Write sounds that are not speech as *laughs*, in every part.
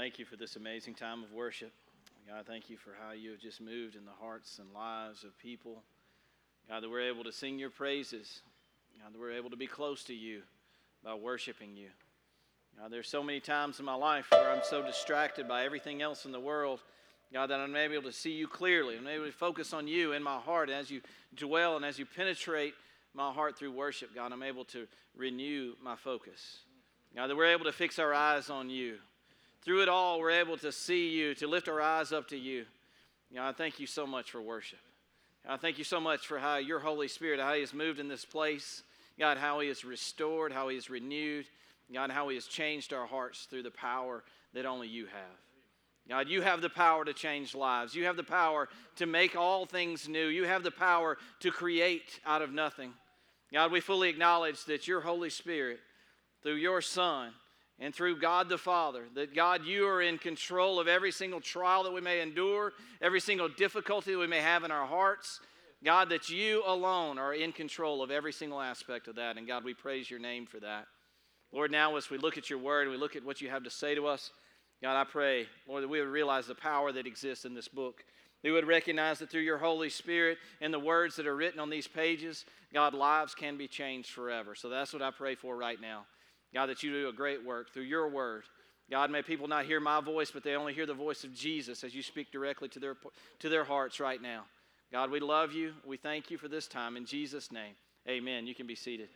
thank you for this amazing time of worship. God, thank you for how you have just moved in the hearts and lives of people. God, that we're able to sing your praises. God, that we're able to be close to you by worshiping you. God, there's so many times in my life where I'm so distracted by everything else in the world, God, that I'm able to see you clearly. I'm able to focus on you in my heart. as you dwell and as you penetrate my heart through worship, God, I'm able to renew my focus. God, that we're able to fix our eyes on you. Through it all, we're able to see you, to lift our eyes up to you. God, I thank you so much for worship. I thank you so much for how your Holy Spirit, how He has moved in this place. God, how He has restored, how He has renewed. God, how He has changed our hearts through the power that only you have. God, you have the power to change lives. You have the power to make all things new. You have the power to create out of nothing. God, we fully acknowledge that your Holy Spirit, through your Son, and through God the Father, that God, you are in control of every single trial that we may endure, every single difficulty that we may have in our hearts. God, that you alone are in control of every single aspect of that. And God, we praise your name for that. Lord, now as we look at your word, we look at what you have to say to us, God, I pray, Lord, that we would realize the power that exists in this book. We would recognize that through your Holy Spirit and the words that are written on these pages, God, lives can be changed forever. So that's what I pray for right now. God, that you do a great work through your word. God, may people not hear my voice, but they only hear the voice of Jesus as you speak directly to their, to their hearts right now. God, we love you. We thank you for this time. In Jesus' name, amen. You can be seated.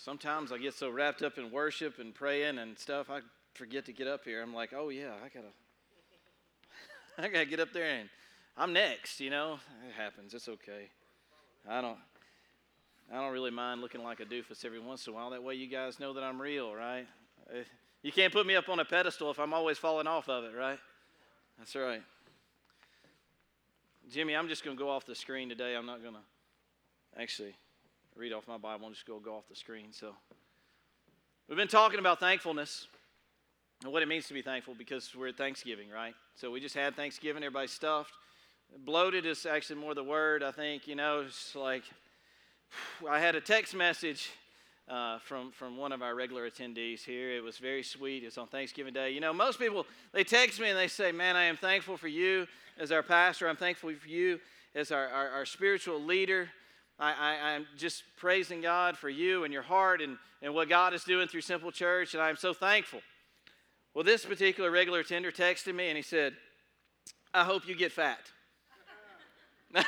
Sometimes I get so wrapped up in worship and praying and stuff, I forget to get up here. I'm like, oh, yeah, I got to. *laughs* I got to get up there and I'm next, you know? It happens. It's okay. I don't I don't really mind looking like a doofus every once in a while. That way you guys know that I'm real, right? Eh, you can't put me up on a pedestal if I'm always falling off of it, right? That's right. Jimmy, I'm just going to go off the screen today. I'm not going to actually read off my Bible. I'm just going to go off the screen. So, we've been talking about thankfulness and what it means to be thankful because we're at Thanksgiving, right? So, we just had Thanksgiving. Everybody's stuffed. Bloated is actually more the word, I think. You know, it's like I had a text message uh, from, from one of our regular attendees here. It was very sweet. It's on Thanksgiving Day. You know, most people, they text me and they say, Man, I am thankful for you as our pastor. I'm thankful for you as our, our, our spiritual leader. I, am just praising God for you and your heart and, and what God is doing through Simple Church, and I'm so thankful. Well, this particular regular attender texted me and he said, I hope you get fat. *laughs*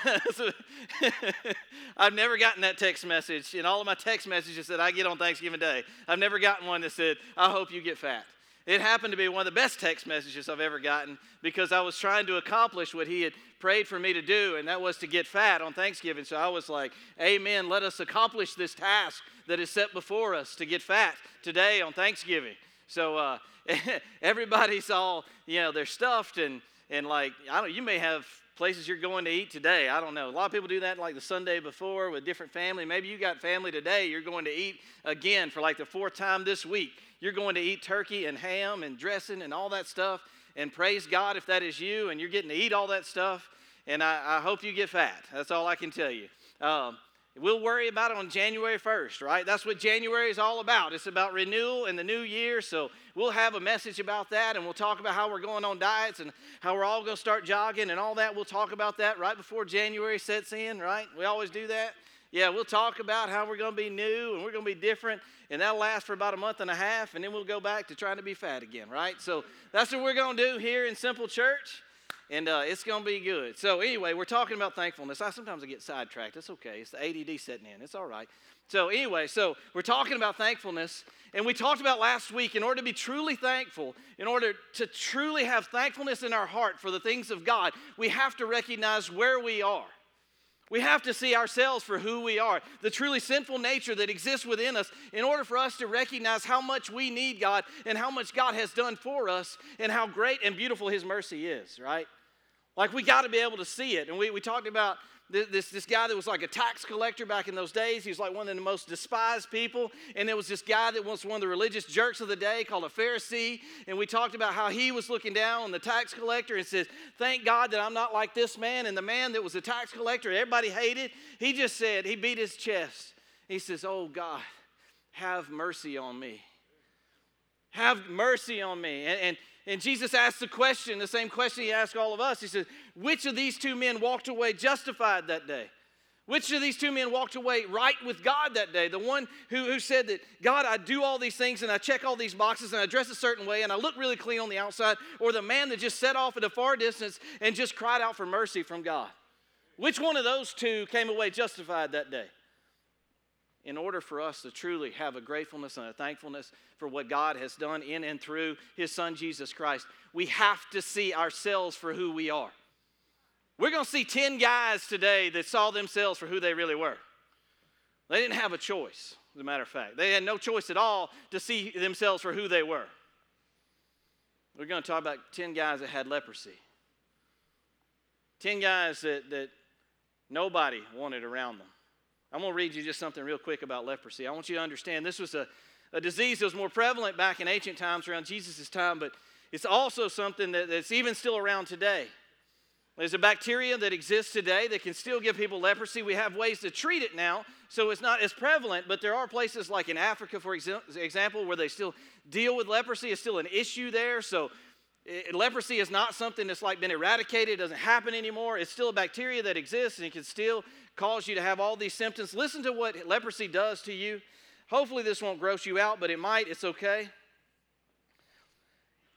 I've never gotten that text message in all of my text messages that I get on Thanksgiving Day. I've never gotten one that said, I hope you get fat. It happened to be one of the best text messages I've ever gotten because I was trying to accomplish what he had prayed for me to do, and that was to get fat on Thanksgiving. So I was like, Amen, let us accomplish this task that is set before us to get fat today on Thanksgiving. So uh, *laughs* everybody's all, you know, they're stuffed and, and like, I don't, you may have places you're going to eat today. I don't know. A lot of people do that like the Sunday before with different family. Maybe you got family today. You're going to eat again for like the fourth time this week. You're going to eat turkey and ham and dressing and all that stuff. And praise God if that is you and you're getting to eat all that stuff. And I, I hope you get fat. That's all I can tell you. Um, We'll worry about it on January 1st, right? That's what January is all about. It's about renewal in the new year. So we'll have a message about that and we'll talk about how we're going on diets and how we're all going to start jogging and all that. We'll talk about that right before January sets in, right? We always do that. Yeah, we'll talk about how we're going to be new and we're going to be different. And that'll last for about a month and a half. And then we'll go back to trying to be fat again, right? So that's what we're going to do here in Simple Church and uh, it's going to be good. So, anyway, we're talking about thankfulness. I sometimes I get sidetracked. It's okay. It's the ADD setting in. It's all right. So, anyway, so we're talking about thankfulness, and we talked about last week in order to be truly thankful, in order to truly have thankfulness in our heart for the things of God, we have to recognize where we are. We have to see ourselves for who we are, the truly sinful nature that exists within us, in order for us to recognize how much we need God and how much God has done for us and how great and beautiful His mercy is, right? Like, we got to be able to see it. And we, we talked about this, this guy that was like a tax collector back in those days. He was like one of the most despised people. And there was this guy that was one of the religious jerks of the day called a Pharisee. And we talked about how he was looking down on the tax collector and says, Thank God that I'm not like this man. And the man that was a tax collector, everybody hated, he just said, he beat his chest. He says, Oh God, have mercy on me, have mercy on me. And, and, and Jesus asked the question, the same question he asked all of us. He said, Which of these two men walked away justified that day? Which of these two men walked away right with God that day? The one who, who said that, God, I do all these things and I check all these boxes and I dress a certain way and I look really clean on the outside, or the man that just set off at a far distance and just cried out for mercy from God? Which one of those two came away justified that day? In order for us to truly have a gratefulness and a thankfulness for what God has done in and through His Son Jesus Christ, we have to see ourselves for who we are. We're going to see 10 guys today that saw themselves for who they really were. They didn't have a choice, as a matter of fact. They had no choice at all to see themselves for who they were. We're going to talk about 10 guys that had leprosy. 10 guys that, that nobody wanted around them. I'm going to read you just something real quick about leprosy. I want you to understand this was a, a disease that was more prevalent back in ancient times around Jesus' time, but it's also something that, that's even still around today. There's a bacteria that exists today that can still give people leprosy. We have ways to treat it now, so it's not as prevalent, but there are places like in Africa, for example, where they still deal with leprosy. It's still an issue there. So it, leprosy is not something that's like been eradicated, it doesn't happen anymore. It's still a bacteria that exists and it can still cause you to have all these symptoms. Listen to what leprosy does to you. Hopefully, this won't gross you out, but it might. It's okay.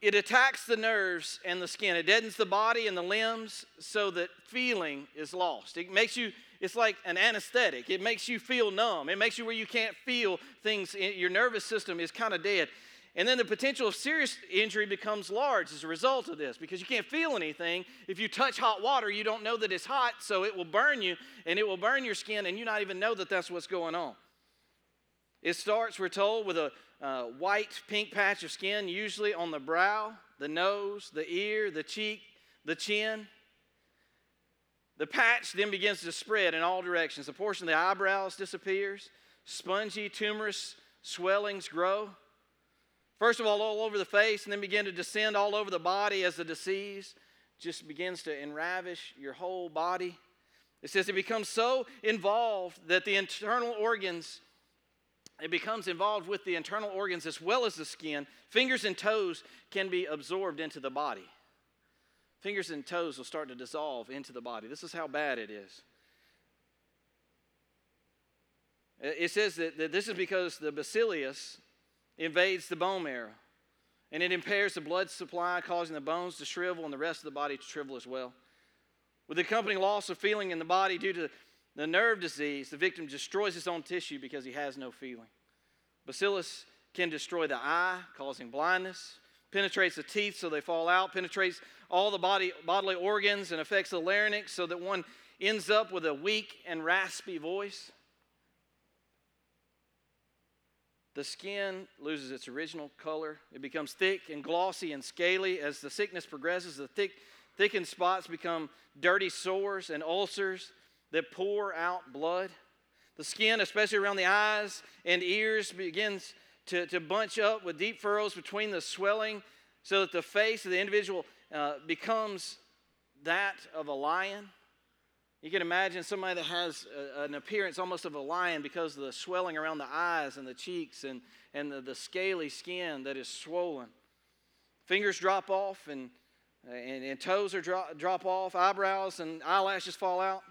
It attacks the nerves and the skin. It deadens the body and the limbs so that feeling is lost. It makes you, it's like an anesthetic. It makes you feel numb. It makes you where you can't feel things. Your nervous system is kind of dead. And then the potential of serious injury becomes large as a result of this because you can't feel anything. If you touch hot water, you don't know that it's hot, so it will burn you and it will burn your skin, and you not even know that that's what's going on. It starts, we're told, with a uh, white, pink patch of skin, usually on the brow, the nose, the ear, the cheek, the chin. The patch then begins to spread in all directions. A portion of the eyebrows disappears, spongy, tumorous swellings grow. First of all, all over the face, and then begin to descend all over the body as the disease just begins to enravish your whole body. It says it becomes so involved that the internal organs it becomes involved with the internal organs as well as the skin. Fingers and toes can be absorbed into the body. Fingers and toes will start to dissolve into the body. This is how bad it is. It says that, that this is because the bacillus invades the bone marrow and it impairs the blood supply, causing the bones to shrivel and the rest of the body to shrivel as well. With the accompanying loss of feeling in the body due to the nerve disease, the victim destroys his own tissue because he has no feeling. Bacillus can destroy the eye, causing blindness, penetrates the teeth so they fall out, penetrates all the body, bodily organs, and affects the larynx so that one ends up with a weak and raspy voice. The skin loses its original color. It becomes thick and glossy and scaly. As the sickness progresses, the thick, thickened spots become dirty sores and ulcers that pour out blood. The skin, especially around the eyes and ears, begins to, to bunch up with deep furrows between the swelling so that the face of the individual uh, becomes that of a lion. You can imagine somebody that has a, an appearance almost of a lion because of the swelling around the eyes and the cheeks and, and the, the scaly skin that is swollen. Fingers drop off and, and, and toes are drop, drop off, eyebrows and eyelashes fall out.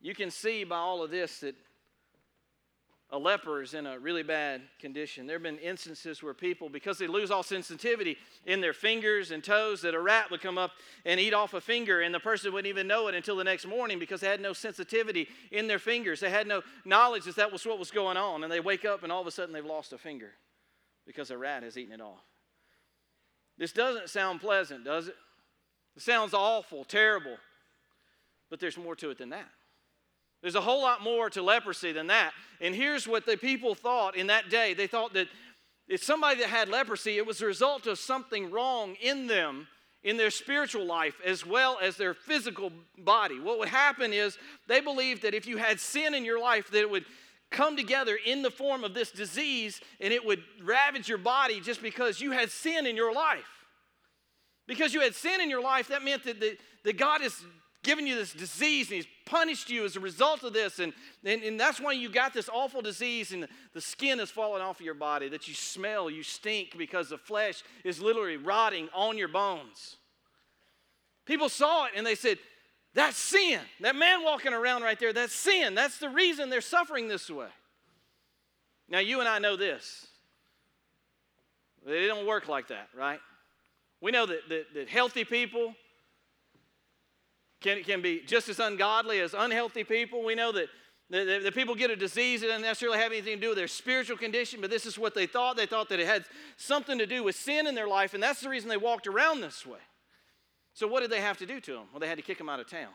You can see by all of this that a leper is in a really bad condition. There have been instances where people, because they lose all sensitivity in their fingers and toes, that a rat would come up and eat off a finger, and the person wouldn't even know it until the next morning because they had no sensitivity in their fingers. They had no knowledge that that was what was going on, and they wake up and all of a sudden they've lost a finger because a rat has eaten it off. This doesn't sound pleasant, does it? It sounds awful, terrible, but there's more to it than that. There's a whole lot more to leprosy than that. And here's what the people thought in that day they thought that if somebody that had leprosy, it was a result of something wrong in them, in their spiritual life, as well as their physical body. What would happen is they believed that if you had sin in your life, that it would come together in the form of this disease and it would ravage your body just because you had sin in your life. Because you had sin in your life, that meant that, the, that God is given you this disease and he's punished you as a result of this. And, and, and that's why you got this awful disease and the skin is falling off of your body, that you smell, you stink because the flesh is literally rotting on your bones. People saw it and they said, That's sin. That man walking around right there, that's sin. That's the reason they're suffering this way. Now, you and I know this. It don't work like that, right? We know that, that, that healthy people, can, can be just as ungodly as unhealthy people. We know that the, the, people get a disease that doesn't necessarily have anything to do with their spiritual condition, but this is what they thought. They thought that it had something to do with sin in their life, and that's the reason they walked around this way. So, what did they have to do to them? Well, they had to kick them out of town.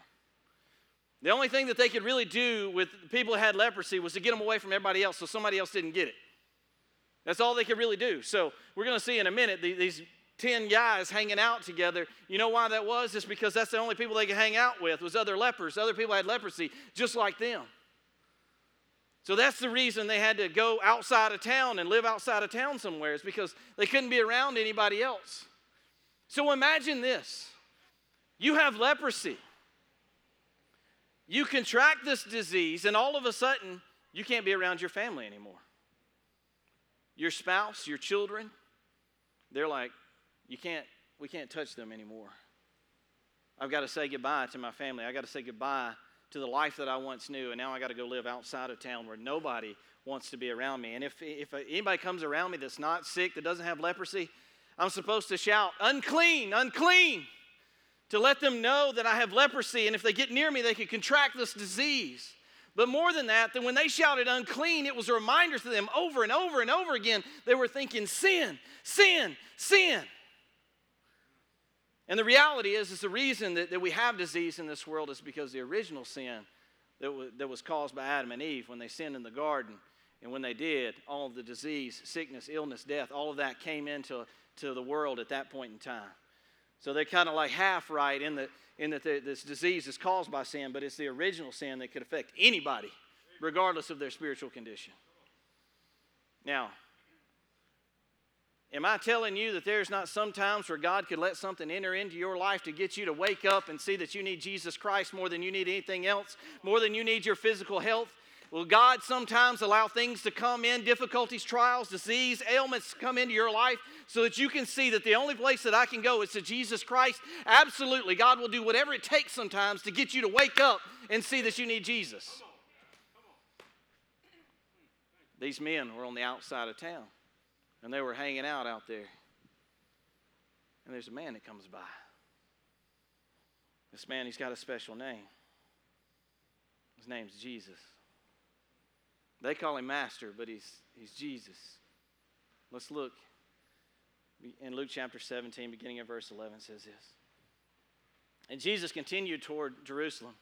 The only thing that they could really do with people who had leprosy was to get them away from everybody else so somebody else didn't get it. That's all they could really do. So, we're going to see in a minute these 10 guys hanging out together. You know why that was? It's because that's the only people they could hang out with was other lepers. Other people had leprosy just like them. So that's the reason they had to go outside of town and live outside of town somewhere is because they couldn't be around anybody else. So imagine this. You have leprosy. You contract this disease and all of a sudden you can't be around your family anymore. Your spouse, your children, they're like, you can't, we can't touch them anymore. I've got to say goodbye to my family. I've got to say goodbye to the life that I once knew, and now I got to go live outside of town where nobody wants to be around me. And if, if anybody comes around me that's not sick, that doesn't have leprosy, I'm supposed to shout, unclean, unclean, to let them know that I have leprosy. And if they get near me, they could contract this disease. But more than that, then when they shouted unclean, it was a reminder to them over and over and over again. They were thinking, sin, sin, sin. And the reality is, is the reason that, that we have disease in this world is because the original sin that, w- that was caused by Adam and Eve when they sinned in the garden. And when they did, all the disease, sickness, illness, death, all of that came into to the world at that point in time. So they're kind of like half right in, the, in that the, this disease is caused by sin, but it's the original sin that could affect anybody, regardless of their spiritual condition. Now, Am I telling you that there's not some times where God could let something enter into your life to get you to wake up and see that you need Jesus Christ more than you need anything else, more than you need your physical health? Will God sometimes allow things to come in, difficulties, trials, disease, ailments come into your life so that you can see that the only place that I can go is to Jesus Christ? Absolutely. God will do whatever it takes sometimes to get you to wake up and see that you need Jesus. These men were on the outside of town and they were hanging out out there. And there's a man that comes by. This man, he's got a special name. His name's Jesus. They call him Master, but he's, he's Jesus. Let's look. In Luke chapter 17, beginning of verse 11, says this. And Jesus continued toward Jerusalem.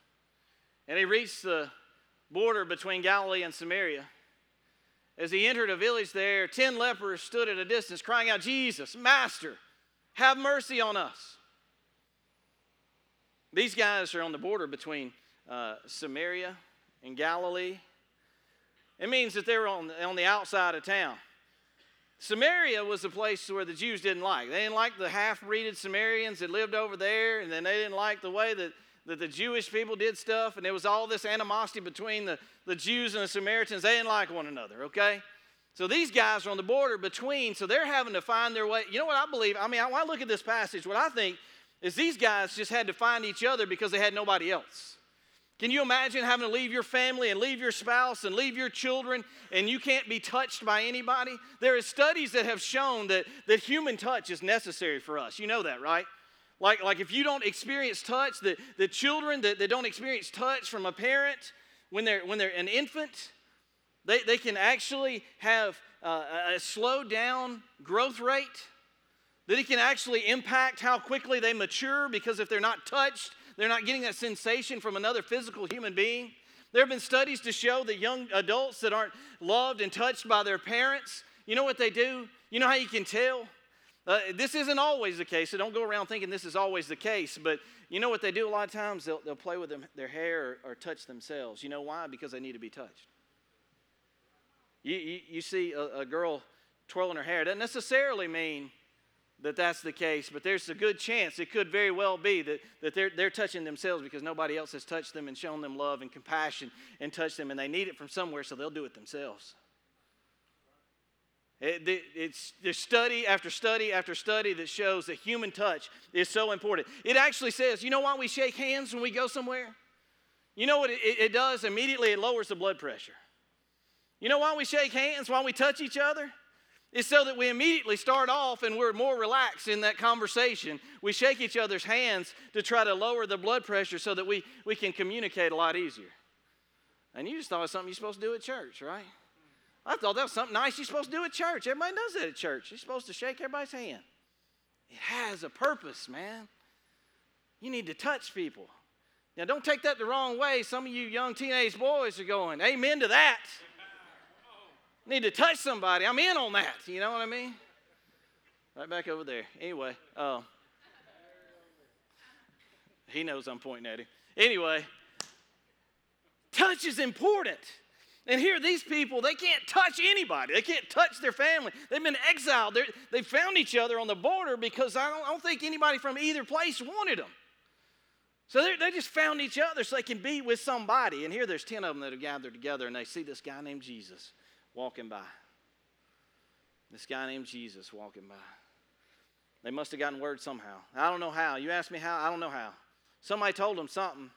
And he reached the border between Galilee and Samaria. As he entered a village there, ten lepers stood at a distance, crying out, Jesus, Master, have mercy on us. These guys are on the border between uh, Samaria and Galilee. It means that they're on, on the outside of town. Samaria was a place where the Jews didn't like. They didn't like the half breeded Samaritans that lived over there, and then they didn't like the way that that the Jewish people did stuff, and there was all this animosity between the, the Jews and the Samaritans. They didn't like one another, okay? So these guys are on the border between, so they're having to find their way. You know what I believe? I mean, when I look at this passage, what I think is these guys just had to find each other because they had nobody else. Can you imagine having to leave your family and leave your spouse and leave your children and you can't be touched by anybody? There are studies that have shown that, that human touch is necessary for us. You know that, right? Like, like if you don't experience touch, the, the children that, that don't experience touch from a parent when they're, when they're an infant, they, they can actually have uh, a slow down growth rate, that it can actually impact how quickly they mature because if they're not touched, they're not getting that sensation from another physical human being. There have been studies to show that young adults that aren't loved and touched by their parents, you know what they do? You know how you can tell? Uh, this isn't always the case, so don't go around thinking this is always the case. But you know what they do a lot of times? They'll, they'll play with them, their hair or, or, touch themselves. You know why? Because they need to be touched. You, you, you see a, a girl twirling her hair, doesn't necessarily mean that that's the case, but there's a good chance it could very well be that, that they're, they're touching themselves because nobody else has touched them and shown them love and compassion and touched them, and they need it from somewhere, so they'll do it themselves. It, it's there's study after study after study that shows that human touch is so important. It actually says, you know why we shake hands when we go somewhere? You know what it, it does? Immediately it lowers the blood pressure. You know why we shake hands, why we touch each other? It's so that we immediately start off and we're more relaxed in that conversation. We shake each other's hands to try to lower the blood pressure so that we, we can communicate a lot easier. And you just thought it something you're supposed to do at church, right? I thought that was something nice you're supposed to do at church. Everybody does that at church. You're supposed to shake everybody's hand. It has a purpose, man. You need to touch people. Now, don't take that the wrong way. Some of you young teenage boys are going, Amen to that. Need to touch somebody. I'm in on that. You know what I mean? Right back over there. Anyway, uh, he knows I'm pointing at him. Anyway, touch is important. And here, these people, they can't touch anybody. They can't touch their family. They've been exiled. They're, they found each other on the border because I don't, I don't, think anybody from either place wanted them. So they just found each other so they can be with somebody. And here, there's 10 of them that have gathered together and they see this guy named Jesus walking by. This guy named Jesus walking by. They must have gotten word somehow. I don't know how. You ask me how? I don't know how. Somebody told them something.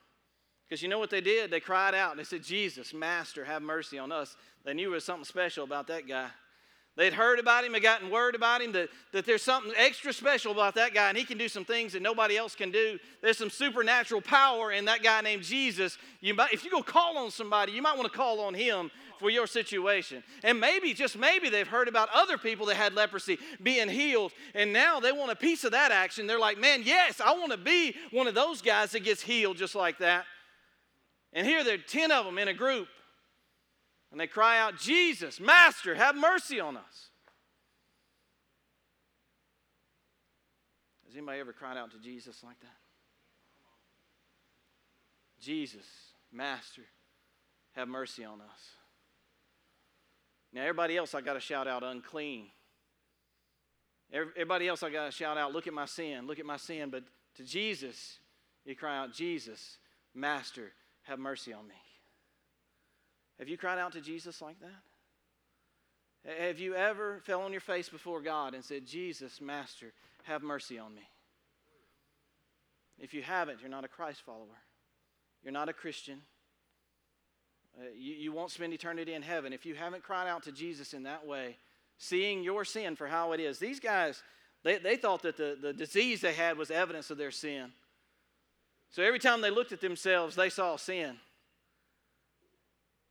Because you know what they did? They cried out. And they said, Jesus, Master, have mercy on us. They knew there was something special about that guy. They'd heard about him, had gotten word about him that, that there's something extra special about that guy, and he can do some things that nobody else can do. There's some supernatural power in that guy named Jesus. You might, if you go call on somebody, you might want to call on him for your situation. And maybe, just maybe, they've heard about other people that had leprosy being healed, and now they want a piece of that action. They're like, man, yes, I want to be one of those guys that gets healed just like that. And here there are 10 of them in a group, and they cry out, Jesus, Master, have mercy on us. Has anybody ever cried out to Jesus like that? Jesus, Master, have mercy on us. Now, everybody else, I got to shout out unclean. Everybody else, I got to shout out, look at my sin, look at my sin. But to Jesus, you cry out, Jesus, Master, have mercy on me. Have you cried out to Jesus like that? Have you ever fell on your face before God and said, Jesus, Master, have mercy on me? If you haven't, you're not a Christ follower. You're not a Christian. Uh, you, you won't spend eternity in heaven if you haven't cried out to Jesus in that way, seeing your sin for how it is. These guys, they, they thought that the, the disease they had was evidence of their sin. So every time they looked at themselves, they saw sin.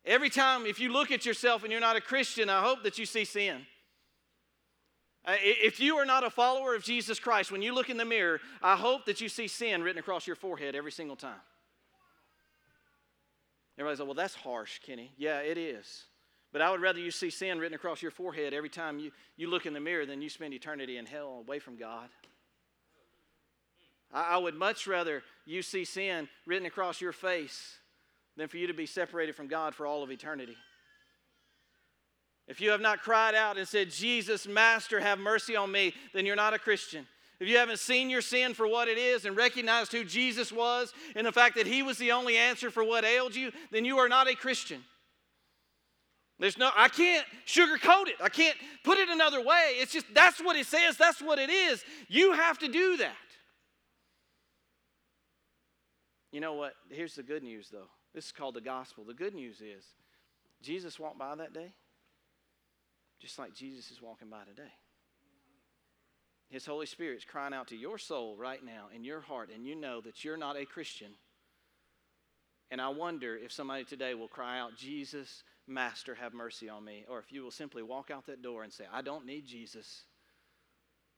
Every time, if you look at yourself and you're not a Christian, I hope that you see sin. If you are not a follower of Jesus Christ, when you look in the mirror, I hope that you see sin written across your forehead every single time. Everybody's like, well, that's harsh, Kenny. Yeah, it is. But I would rather you see sin written across your forehead every time you, you look in the mirror than you spend eternity in hell away from God. I, I would much rather you see sin written across your face than for you to be separated from God for all of eternity. If you have not cried out and said, Jesus, Master, have mercy on me, then you're not a Christian. If you haven't seen your sin for what it is and recognized who Jesus was and the fact that he was the only answer for what ailed you, then you are not a Christian. There's no, I can't sugarcoat it. I can't put it another way. It's just, that's what it says, that's what it is. You have to do that. You know what? Here's the good news, though. This is called the gospel. The good news is Jesus walked by that day just like Jesus is walking by today. His Holy Spirit's crying out to your soul right now in your heart, and you know that you're not a Christian. And I wonder if somebody today will cry out, Jesus, Master, have mercy on me. Or if you will simply walk out that door and say, I don't need Jesus.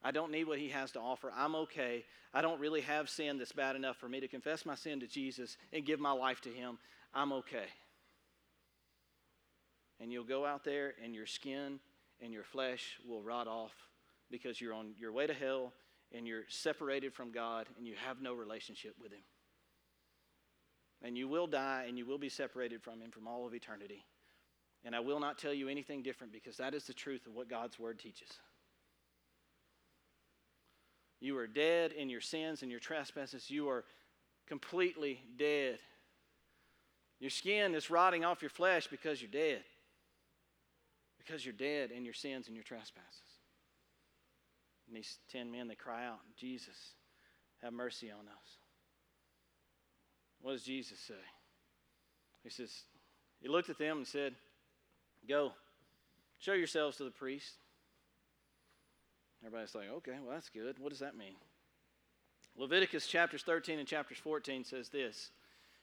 I don't need what he has to offer. I'm okay. I don't really have sin that's bad enough for me to confess my sin to Jesus and give my life to him. I'm okay. And you'll go out there and your skin and your flesh will rot off because you're on your way to hell and you're separated from God and you have no relationship with Him. And you will die and you will be separated from Him from all of eternity. And I will not tell you anything different because that is the truth of what God's Word teaches. You are dead in your sins and your trespasses. You are completely dead. Your skin is rotting off your flesh because you're dead. Because you're dead in your sins and your trespasses. And these ten men, they cry out, Jesus, have mercy on us. What does Jesus say? He says, He looked at them and said, Go, show yourselves to the priest. Everybody's like, okay, well, that's good. What does that mean? Leviticus chapters 13 and chapters 14 says this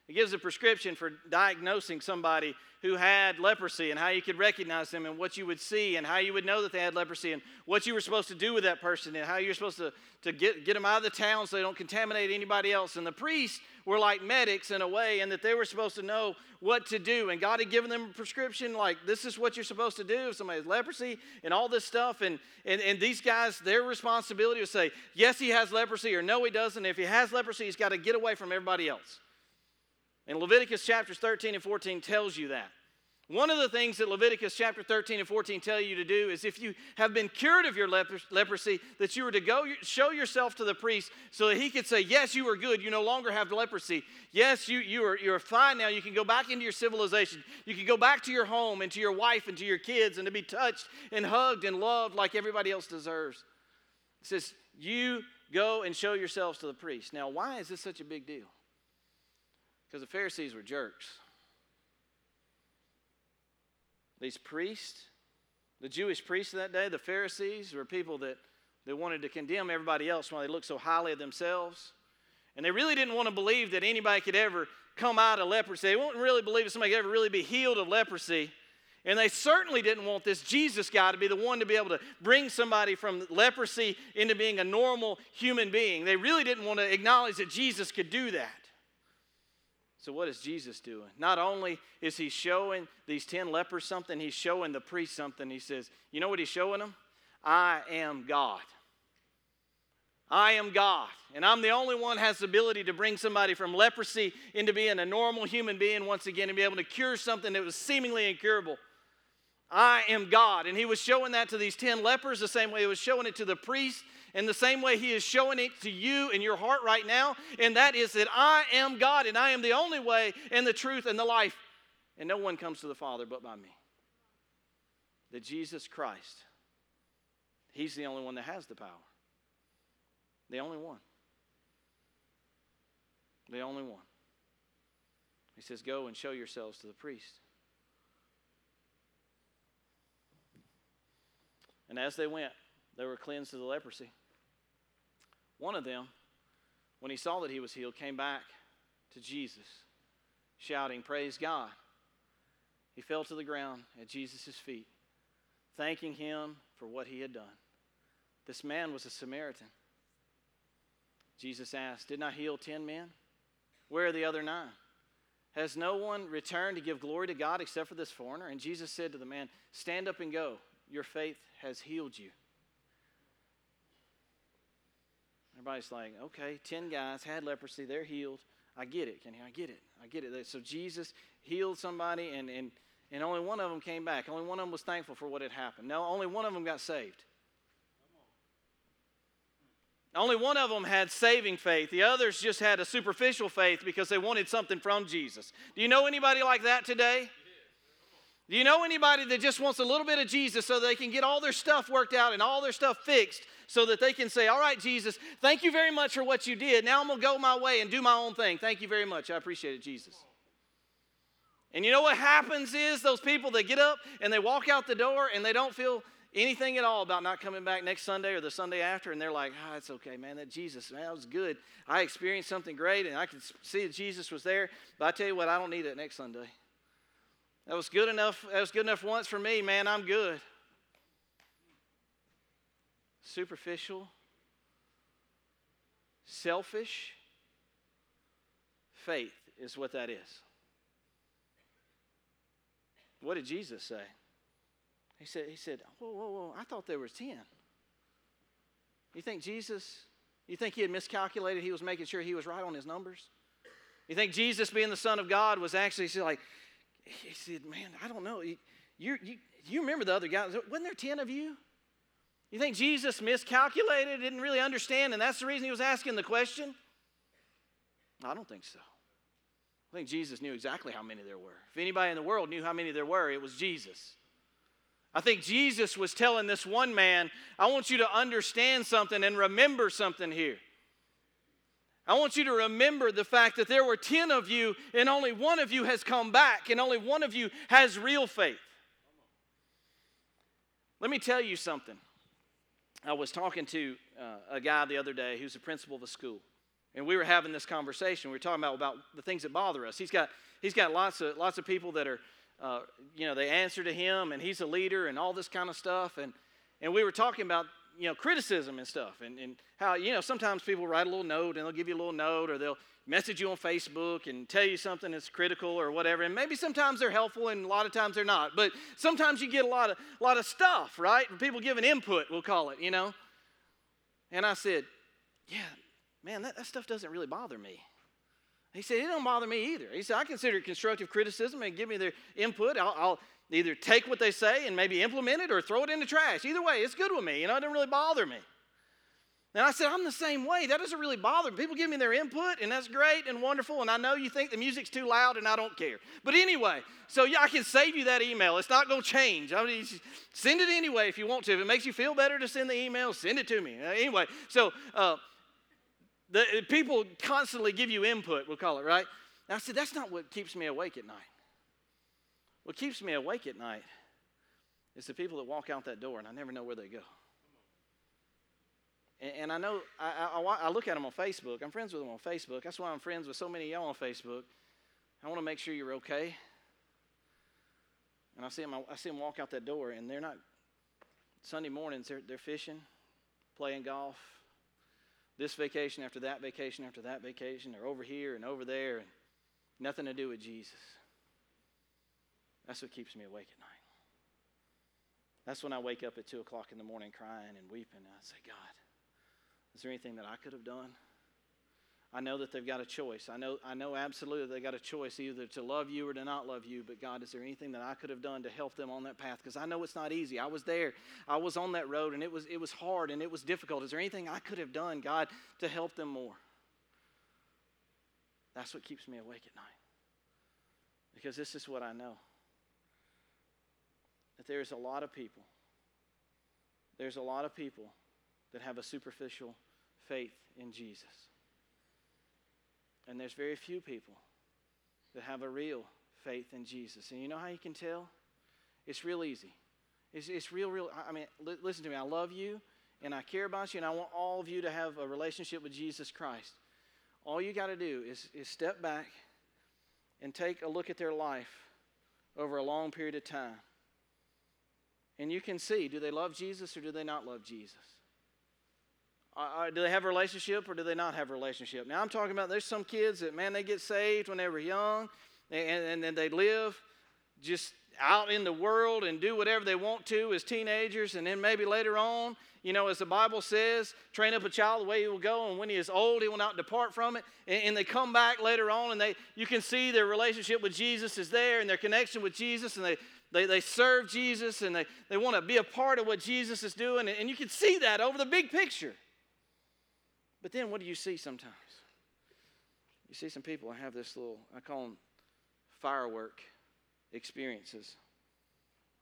it gives a prescription for diagnosing somebody who had leprosy and how you could recognize them and what you would see and how you would know that they had leprosy and what you were supposed to do with that person and how you're supposed to, to get, get them out of the town so they don't contaminate anybody else. And the priests were like medics in a way, and that they were supposed to know what to do. And God had given them a prescription like, this is what you're supposed to do if somebody has leprosy and all this stuff. And, and, and these guys, their responsibility was say, yes, he has leprosy or no, he doesn't. If he has leprosy, he's got to get away from everybody else. And Leviticus chapters 13 and 14 tells you that. One of the things that Leviticus chapter 13 and 14 tell you to do is if you have been cured of your leprosy, that you were to go show yourself to the priest so that he could say, Yes, you are good. You no longer have leprosy. Yes, you, you, are, you are fine now. You can go back into your civilization. You can go back to your home and to your wife and to your kids and to be touched and hugged and loved like everybody else deserves. It says, You go and show yourselves to the priest. Now, why is this such a big deal? Because the Pharisees were jerks. These priests, the Jewish priests of that day, the Pharisees, were people that they wanted to condemn everybody else while they looked so highly of themselves. And they really didn't want to believe that anybody could ever come out of leprosy. They wouldn't really believe that somebody could ever really be healed of leprosy. And they certainly didn't want this Jesus guy to be the one to be able to bring somebody from leprosy into being a normal human being. They really didn't want to acknowledge that Jesus could do that. So, what is Jesus doing? Not only is he showing these 10 lepers something, he's showing the priest something. He says, You know what he's showing them? I am God. I am God. And I'm the only one has the ability to bring somebody from leprosy into being a normal human being once again and be able to cure something that was seemingly incurable. I am God. And he was showing that to these 10 lepers the same way he was showing it to the priests in the same way He is showing it to you in your heart right now, and that is that I am God and I am the only way and the truth and the life, and no one comes to the Father but by me. That Jesus Christ, He's the only one that has the power. The only one. The only one. He says, Go and show yourselves to the priest. And as they went, they were cleansed of the leprosy. One of them, when he saw that he was healed, came back to Jesus, shouting, Praise God. He fell to the ground at Jesus' feet, thanking him for what he had done. This man was a Samaritan. Jesus asked, Didn't I heal ten men? Where are the other nine? Has no one returned to give glory to God except for this foreigner? And Jesus said to the man, Stand up and go. Your faith has healed you. Everybody's like, okay, 10 guys had leprosy, they're healed. I get it, Kenny, I get it. I get it. So Jesus healed somebody, and, and, and only one of them came back. Only one of them was thankful for what had happened. No, only one of them got saved. Only one of them had saving faith. The others just had a superficial faith because they wanted something from Jesus. Do you know anybody like that today? Do you know anybody that just wants a little bit of Jesus so they can get all their stuff worked out and all their stuff fixed so that they can say, All right, Jesus, thank you very much for what you did. Now I'm going to go my way and do my own thing. Thank you very much. I appreciate it, Jesus. And you know what happens is those people that get up and they walk out the door and they don't feel anything at all about not coming back next Sunday or the Sunday after, and they're like, ah, it's okay, man. That Jesus, man, that was good. I experienced something great, and I could see that Jesus was there. But I tell you what, I don't need it next Sunday. That was good enough. That was good enough once for me, man. I'm good superficial, selfish faith is what that is. What did Jesus say? He said, he said, whoa, whoa, whoa, I thought there was 10. You think Jesus, you think he had miscalculated? He was making sure he was right on his numbers? You think Jesus, being the Son of God, was actually like, he said, man, I don't know. You, you, you remember the other guys. Wasn't there 10 of you? You think Jesus miscalculated, didn't really understand, and that's the reason he was asking the question? I don't think so. I think Jesus knew exactly how many there were. If anybody in the world knew how many there were, it was Jesus. I think Jesus was telling this one man, I want you to understand something and remember something here. I want you to remember the fact that there were 10 of you and only one of you has come back and only one of you has real faith. Let me tell you something. I was talking to uh, a guy the other day who's the principal of a school, and we were having this conversation. We were talking about, about the things that bother us. He's got, he's got lots, of, lots of people that are, uh, you know, they answer to him, and he's a leader and all this kind of stuff. And, and we were talking about you know, criticism and stuff, and, and how, you know, sometimes people write a little note and they'll give you a little note or they'll message you on Facebook and tell you something that's critical or whatever. And maybe sometimes they're helpful and a lot of times they're not. But sometimes you get a lot of, a lot of stuff, right? People giving input, we'll call it, you know. And I said, yeah, man, that, that stuff doesn't really bother me. He said, it don't bother me either. He said, I consider it constructive criticism and give me their input. I'll, I'll either take what they say and maybe implement it or throw it in the trash. Either way, it's good with me. You know, it doesn't really bother me. And I said, I'm the same way. That doesn't really bother me. People give me their input, and that's great and wonderful. And I know you think the music's too loud, and I don't care. But anyway, so yeah, I can save you that email. It's not going to change. I mean, send it anyway if you want to. If it makes you feel better to send the email, send it to me. Uh, anyway, so uh, the people constantly give you input. We'll call it right. And I said, that's not what keeps me awake at night. What keeps me awake at night is the people that walk out that door and I never know where they go. And, and I know, I, I, I, look at them on Facebook. I'm friends with them on Facebook. That's why I'm friends with so many of y'all on Facebook. I want to make sure you're okay. And I see, them, I see them walk out that door and they're not, Sunday mornings, they're, they're fishing, playing golf. This vacation after that vacation after that vacation. They're over here and over there and nothing to do with Jesus. That's what keeps me awake at night. That's when I wake up at 2 o'clock in the morning crying and weeping. And I say, God, is there anything that I could have done? I know that they've got a choice. I know, I know absolutely they got a choice either to love you or to not love you. But God, is there anything that I could have done to help them on that path? Because I know it's not easy. I was there. I was on that road and it was, it was hard and it was difficult. Is there anything I could have done, God, to help them more? That's what keeps me awake at night. Because this is what I know there's a lot of people, there's a lot of people that have a superficial faith in Jesus. And there's very few people that have a real faith in Jesus. And you know how you can tell? It's real easy. It's, it's real, real. I mean, li- listen to me. I love you and I care about you and I want all of you to have a relationship with Jesus Christ. All you got to do is, is step back and take a look at their life over a long period of time. And you can see do they love Jesus or do they not love Jesus? Uh, do they have a relationship or do they not have a relationship? Now, I'm talking about there's some kids that, man, they get saved when they were young and then they live just out in the world and do whatever they want to as teenagers. And then maybe later on, you know, as the Bible says, train up a child the way he will go, and when he is old, he will not depart from it. And, and they come back later on, and they you can see their relationship with Jesus is there and their connection with Jesus, and they they, they serve Jesus and they, they want to be a part of what Jesus is doing. And you can see that over the big picture. But then what do you see sometimes? You see some people have this little, I call them firework experiences.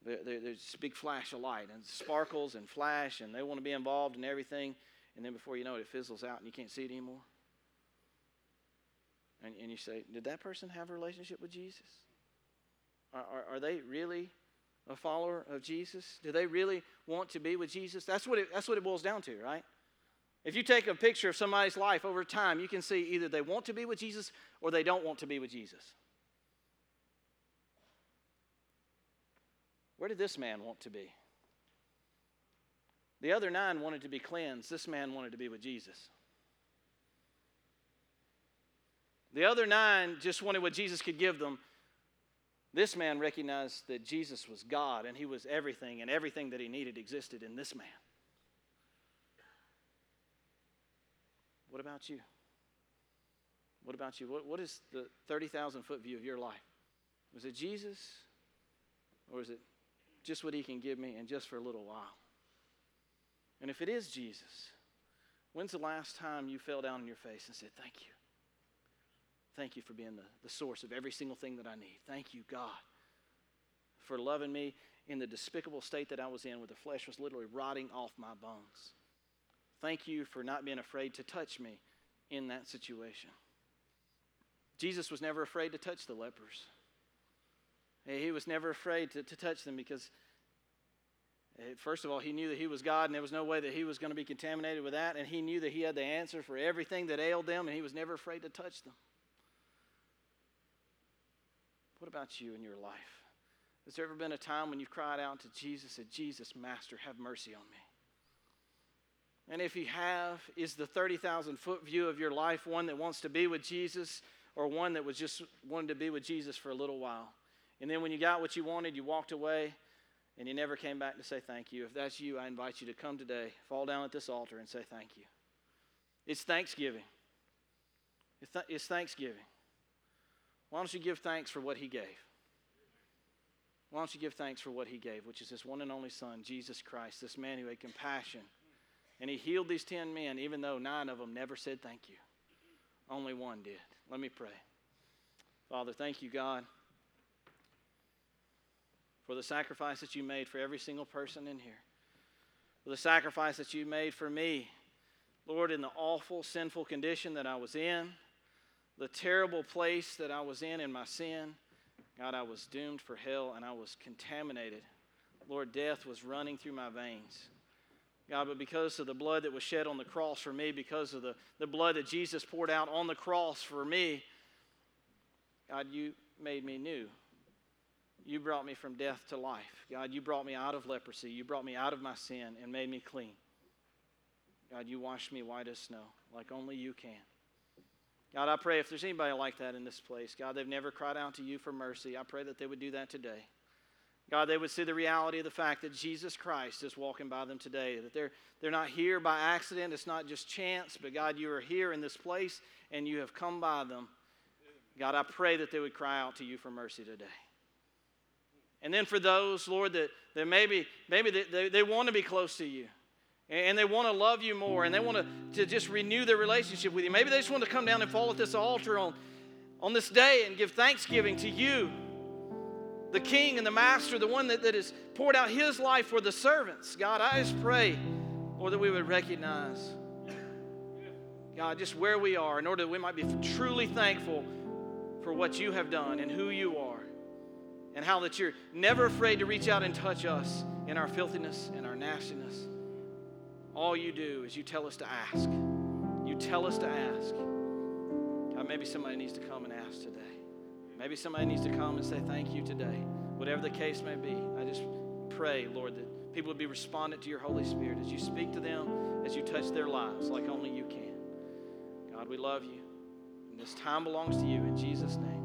there's this big flash of light and sparkles and flash, and they want to be involved in everything. And then before you know it, it fizzles out and you can't see it anymore. And, and you say, Did that person have a relationship with Jesus? Are, are, they really a follower of Jesus? Do they really want to be with Jesus? That's what, it, that's what it boils down to, right? If you take a picture of somebody's life over time, you can see either they want to be with Jesus or they don't want to be with Jesus. Where did this man want to be? The other nine wanted to be cleansed. This man wanted to be with Jesus. The other nine just wanted what Jesus could give them. This man recognized that Jesus was God and he was everything, and everything that he needed existed in this man. What about you? What about you? What, what is the 30,000 foot view of your life? Was it Jesus? Or is it just what he can give me and just for a little while? And if it is Jesus, when's the last time you fell down on your face and said, Thank you? Thank you for being the, the source of every single thing that I need. Thank you, God, for loving me in the despicable state that I was in, where the flesh was literally rotting off my bones. Thank you for not being afraid to touch me in that situation. Jesus was never afraid to touch the lepers. He was never afraid to, to touch them because, first of all, he knew that he was God and there was no way that he was going to be contaminated with that. And he knew that he had the answer for everything that ailed them and he was never afraid to touch them. What about you in your life? Has there ever been a time when you've cried out to Jesus, said, Jesus, Master, have mercy on me? And if you have, is the 30,000 foot view of your life one that wants to be with Jesus or one that was just wanted to be with Jesus for a little while? And then when you got what you wanted, you walked away and you never came back to say thank you. If that's you, I invite you to come today, fall down at this altar, and say thank you. It's Thanksgiving. It's Thanksgiving. Why don't you give thanks for what He gave? Why don't you give thanks for what He gave, which is His one and only Son, Jesus Christ, this man who had compassion and he healed these 10 men, even though nine of them never said thank you. Only one did. Let me pray. Father, thank you, God, for the sacrifice that you made for every single person in here, for the sacrifice that you made for me, Lord, in the awful, sinful condition that I was in, the terrible place that I was in in my sin. God, I was doomed for hell and I was contaminated. Lord, death was running through my veins. God, but because of the blood that was shed on the cross for me, because of the, the blood that Jesus poured out on the cross for me, God, you made me new. You brought me from death to life. God, you brought me out of leprosy. You brought me out of my sin and made me clean. God, you washed me white as snow, like only you can. God, I pray if there's anybody like that in this place, God, they've never cried out to you for mercy. I pray that they would do that today. God, they would see the reality of the fact that Jesus Christ is walking by them today, that they're, they're not here by accident. It's not just chance, but God, you are here in this place and you have come by them. God, I pray that they would cry out to you for mercy today. And then for those, Lord, that, that maybe, maybe they, they, they want to be close to you and they want to love you more and they want to, to just renew their relationship with you. Maybe they just want to come down and fall at this altar on, on this day and give thanksgiving to you the king and the master, the one that, that has poured out his life for the servants. God, I just pray, Lord, that we would recognize, God, just where we are in order that we might be truly thankful for what you have done and who you are. And how that you're never afraid to reach out and touch us in our filthiness and our nastiness. All you do is you tell us to ask. You tell us to ask. God, maybe somebody needs to come and ask today. Maybe somebody needs to come and say thank you today. Whatever the case may be, I just pray, Lord, that people would be respondent to your Holy Spirit as you speak to them, as you touch their lives like only you can. God, we love you. And this time belongs to you in Jesus' name.